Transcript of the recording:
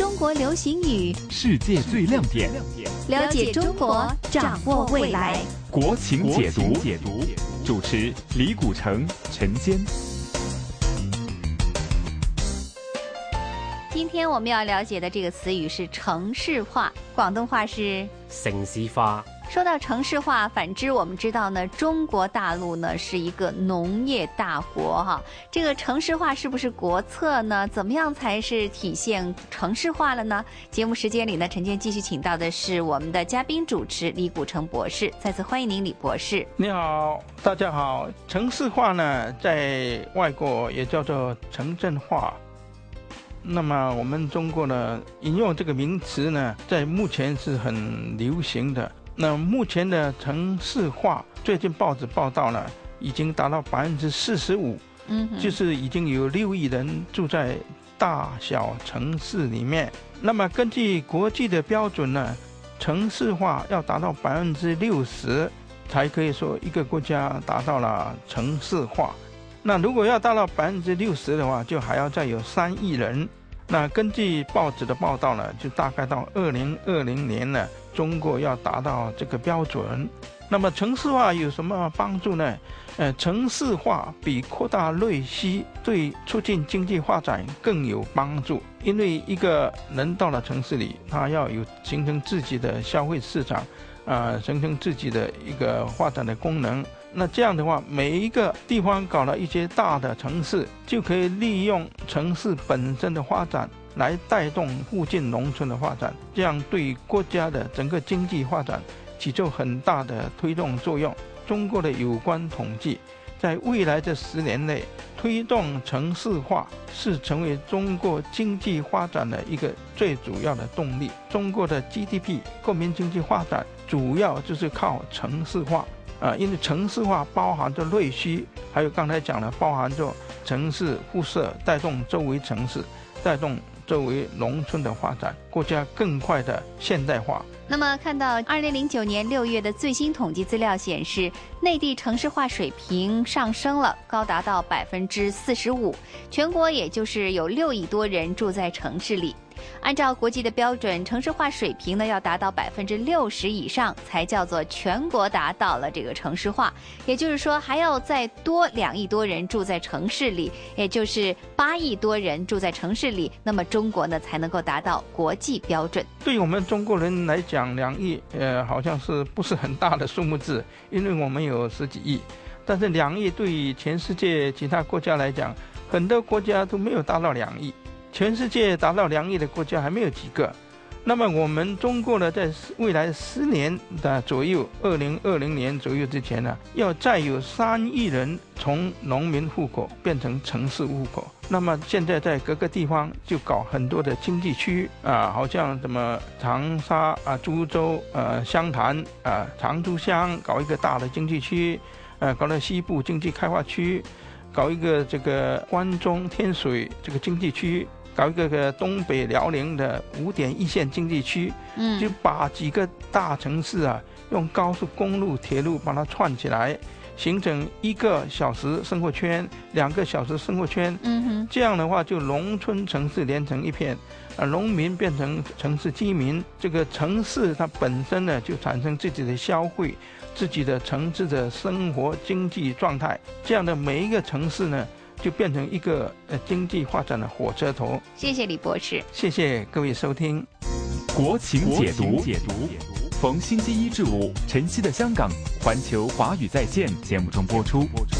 中国流行语，世界最亮点，了解中国，掌握未来。国情解读，解读主持李古城、陈坚。今天我们要了解的这个词语是城市化，广东话是城市化。说到城市化，反之我们知道呢，中国大陆呢是一个农业大国哈。这个城市化是不是国策呢？怎么样才是体现城市化了呢？节目时间里呢，陈建继续请到的是我们的嘉宾主持李古城博士，再次欢迎您，李博士。你好，大家好。城市化呢，在外国也叫做城镇化。那么我们中国呢，引用这个名词呢，在目前是很流行的。那目前的城市化，最近报纸报道呢，已经达到百分之四十五，嗯，就是已经有六亿人住在大小城市里面。那么根据国际的标准呢，城市化要达到百分之六十，才可以说一个国家达到了城市化。那如果要达到百分之六十的话，就还要再有三亿人。那根据报纸的报道呢，就大概到二零二零年呢，中国要达到这个标准。那么城市化有什么帮助呢？呃，城市化比扩大内需对促进经济发展更有帮助，因为一个人到了城市里，他要有形成自己的消费市场，啊，形成自己的一个发展的功能。那这样的话，每一个地方搞了一些大的城市，就可以利用城市本身的发展来带动附近农村的发展，这样对国家的整个经济发展起着很大的推动作用。中国的有关统计，在未来这十年内，推动城市化是成为中国经济发展的一个最主要的动力。中国的 GDP 国民经济发展主要就是靠城市化。啊，因为城市化包含着内需，还有刚才讲的，包含着城市辐射带动周围城市，带动周围农村的发展，国家更快的现代化。那么，看到二零零九年六月的最新统计资料显示，内地城市化水平上升了，高达到百分之四十五，全国也就是有六亿多人住在城市里。按照国际的标准，城市化水平呢要达到百分之六十以上，才叫做全国达到了这个城市化。也就是说，还要再多两亿多人住在城市里，也就是八亿多人住在城市里，那么中国呢才能够达到国际标准。对我们中国人来讲，两亿呃好像是不是很大的数目字，因为我们有十几亿。但是两亿对于全世界其他国家来讲，很多国家都没有达到两亿。全世界达到两亿的国家还没有几个，那么我们中国呢，在未来十年的左右，二零二零年左右之前呢，要再有三亿人从农民户口变成城市户口。那么现在在各个地方就搞很多的经济区啊，好像什么长沙啊、株洲、呃湘潭啊、长株乡搞一个大的经济区，呃，搞了西部经济开发区，搞一个这个关中天水这个经济区。搞一个个东北辽宁的五点一线经济区，嗯，就把几个大城市啊，用高速公路、铁路把它串起来，形成一个小时生活圈、两个小时生活圈，嗯哼，这样的话就农村城市连成一片，啊，农民变成城市居民，这个城市它本身呢就产生自己的消费、自己的城市的生活经济状态，这样的每一个城市呢。就变成一个呃经济发展的火车头。谢谢李博士，谢谢各位收听《国情解读》。解读，逢星期一至五，晨曦的香港环球华语在线节目中播出。播出